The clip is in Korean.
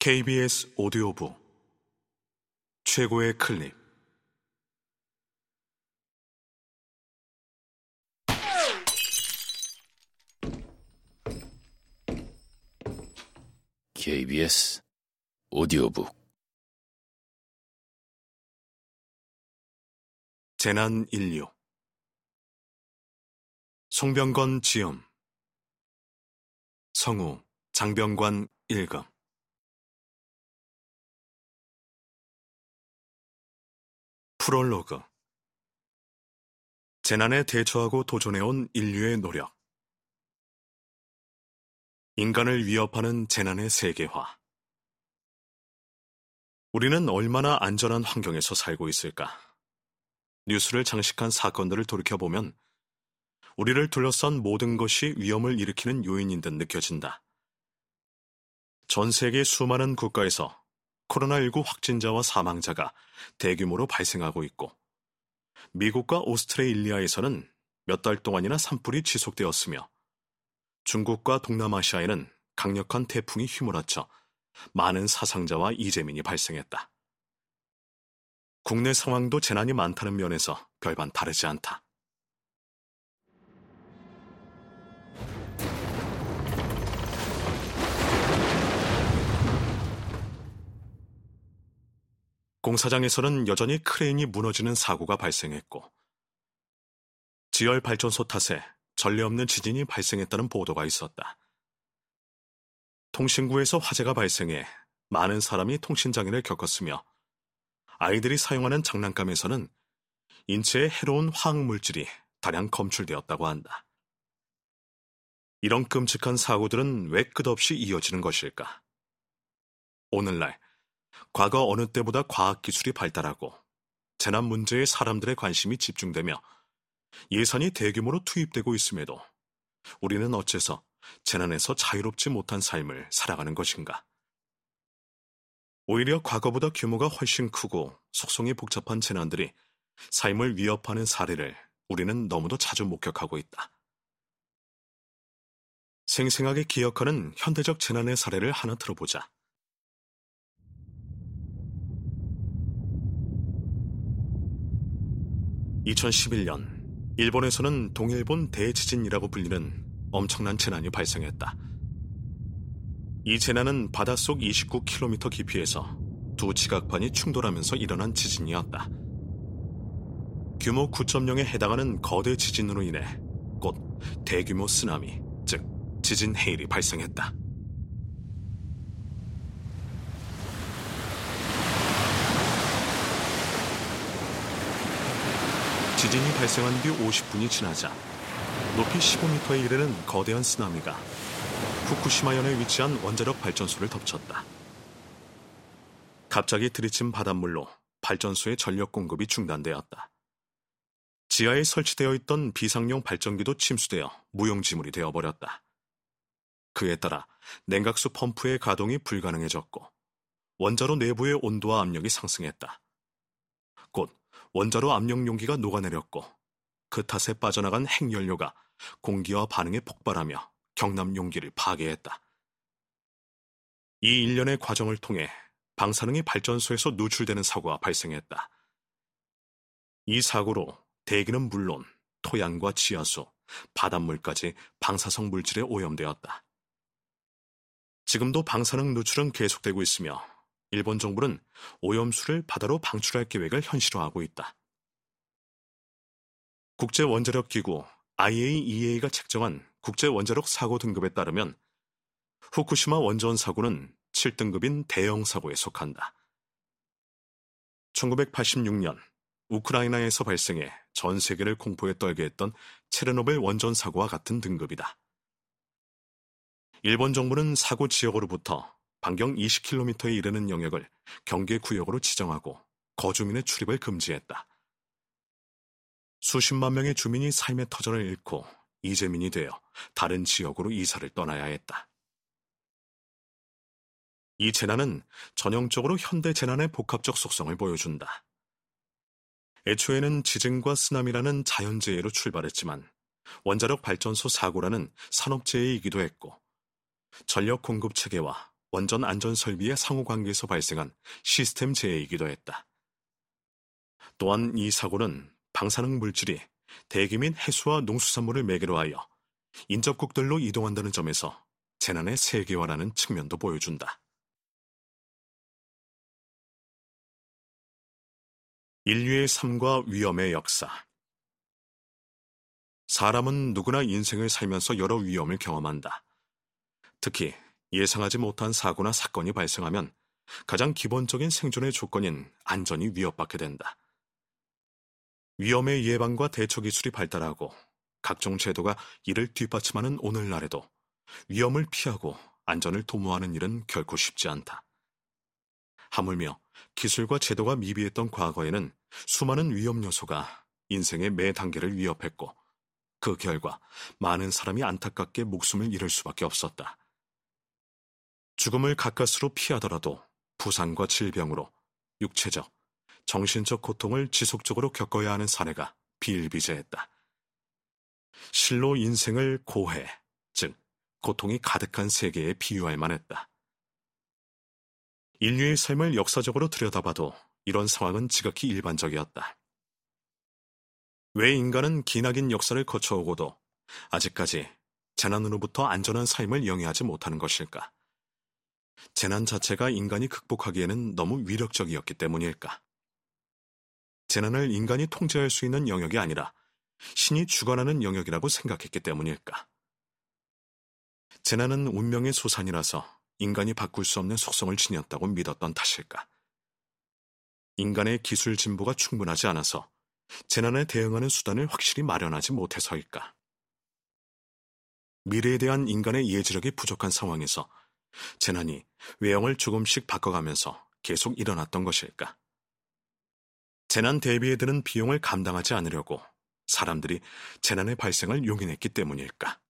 KBS 오디오북. 최고의 클립. KBS 오디오북. 재난 인류. 송병건 지음 성우 장병관 일금 프롤로그 재난에 대처하고 도전해온 인류의 노력 인간을 위협하는 재난의 세계화 우리는 얼마나 안전한 환경에서 살고 있을까? 뉴스를 장식한 사건들을 돌이켜보면 우리를 둘러싼 모든 것이 위험을 일으키는 요인인 듯 느껴진다. 전 세계 수많은 국가에서 코로나19 확진자와 사망자가 대규모로 발생하고 있고, 미국과 오스트레일리아에서는 몇 달 동안이나 산불이 지속되었으며, 중국과 동남아시아에는 강력한 태풍이 휘몰아쳐 많은 사상자와 이재민이 발생했다. 국내 상황도 재난이 많다는 면에서 별반 다르지 않다. 공사장에서는 여전히 크레인이 무너지는 사고가 발생했고, 지열 발전소 탓에 전례 없는 지진이 발생했다는 보도가 있었다. 통신구에서 화재가 발생해 많은 사람이 통신장애를 겪었으며, 아이들이 사용하는 장난감에서는 인체에 해로운 화학물질이 다량 검출되었다고 한다. 이런 끔찍한 사고들은 왜 끝없이 이어지는 것일까? 오늘날 과거 어느 때보다 과학기술이 발달하고 재난 문제에 사람들의 관심이 집중되며 예산이 대규모로 투입되고 있음에도 우리는 어째서 재난에서 자유롭지 못한 삶을 살아가는 것인가? 오히려 과거보다 규모가 훨씬 크고 속성이 복잡한 재난들이 삶을 위협하는 사례를 우리는 너무도 자주 목격하고 있다. 생생하게 기억하는 현대적 재난의 사례를 하나 들어보자. 2011년 일본에서는 동일본 대지진이라고 불리는 엄청난 재난이 발생했다. 이 재난은 바닷속 29km 깊이에서 두 지각판이 충돌하면서 일어난 지진이었다. 규모 9.0에 해당하는 거대 지진으로 인해 곧 대규모 쓰나미, 즉 지진 해일이 발생했다. 지진이 발생한 뒤 50분이 지나자 높이 15m에 이르는 거대한 쓰나미가 후쿠시마현에 위치한 원자력 발전소를 덮쳤다. 갑자기 들이친 바닷물로 발전소의 전력 공급이 중단되었다. 지하에 설치되어 있던 비상용 발전기도 침수되어 무용지물이 되어버렸다. 그에 따라 냉각수 펌프의 가동이 불가능해졌고 원자로 내부의 온도와 압력이 상승했다. 곧 원자로 압력 용기가 녹아내렸고 그 탓에 빠져나간 핵연료가 공기와 반응에 폭발하며 경남 용기를 파괴했다. 이 일련의 과정을 통해 방사능이 발전소에서 누출되는 사고가 발생했다. 이 사고로 대기는 물론 토양과 지하수, 바닷물까지 방사성 물질에 오염되었다. 지금도 방사능 누출은 계속되고 있으며 일본 정부는 오염수를 바다로 방출할 계획을 현실화하고 있다. 국제원자력기구 IAEA가 책정한 국제원자력 사고 등급에 따르면 후쿠시마 원전 사고는 7등급인 대형 사고에 속한다. 1986년 우크라이나에서 발생해 전 세계를 공포에 떨게 했던 체르노빌 원전 사고와 같은 등급이다. 일본 정부는 사고 지역으로부터 반경 20km에 이르는 영역을 경계 구역으로 지정하고 거주민의 출입을 금지했다. 수십만 명의 주민이 삶의 터전을 잃고 이재민이 되어 다른 지역으로 이사를 떠나야 했다. 이 재난은 전형적으로 현대 재난의 복합적 속성을 보여준다. 애초에는 지진과 쓰나미라는 자연재해로 출발했지만 원자력 발전소 사고라는 산업재해이기도 했고 전력 공급 체계와 원전 안전 설비의 상호 관계에서 발생한 시스템 재해이기도 했다. 또한 이 사고는 방사능 물질이 대기 및 해수와 농수산물을 매개로 하여 인접국들로 이동한다는 점에서 재난의 세계화라는 측면도 보여준다. 인류의 삶과 위험의 역사 사람은 누구나 인생을 살면서 여러 위험을 경험한다. 특히 예상하지 못한 사고나 사건이 발생하면 가장 기본적인 생존의 조건인 안전이 위협받게 된다. 위험의 예방과 대처 기술이 발달하고 각종 제도가 이를 뒷받침하는 오늘날에도 위험을 피하고 안전을 도모하는 일은 결코 쉽지 않다. 하물며 기술과 제도가 미비했던 과거에는 수많은 위험 요소가 인생의 매 단계를 위협했고 그 결과 많은 사람이 안타깝게 목숨을 잃을 수밖에 없었다. 죽음을 가까스로 피하더라도 부상과 질병으로 육체적, 정신적 고통을 지속적으로 겪어야 하는 사례가 비일비재했다. 실로 인생을 고해, 즉 고통이 가득한 세계에 비유할 만했다. 인류의 삶을 역사적으로 들여다봐도 이런 상황은 지극히 일반적이었다. 왜 인간은 기나긴 역사를 거쳐오고도 아직까지 재난으로부터 안전한 삶을 영위하지 못하는 것일까? 재난 자체가 인간이 극복하기에는 너무 위력적이었기 때문일까? 재난을 인간이 통제할 수 있는 영역이 아니라 신이 주관하는 영역이라고 생각했기 때문일까? 재난은 운명의 소산이라서 인간이 바꿀 수 없는 속성을 지녔다고 믿었던 탓일까? 인간의 기술 진보가 충분하지 않아서 재난에 대응하는 수단을 확실히 마련하지 못해서일까? 미래에 대한 인간의 예지력이 부족한 상황에서 재난이 외형을 조금씩 바꿔가면서 계속 일어났던 것일까? 재난 대비에 드는 비용을 감당하지 않으려고 사람들이 재난의 발생을 용인했기 때문일까?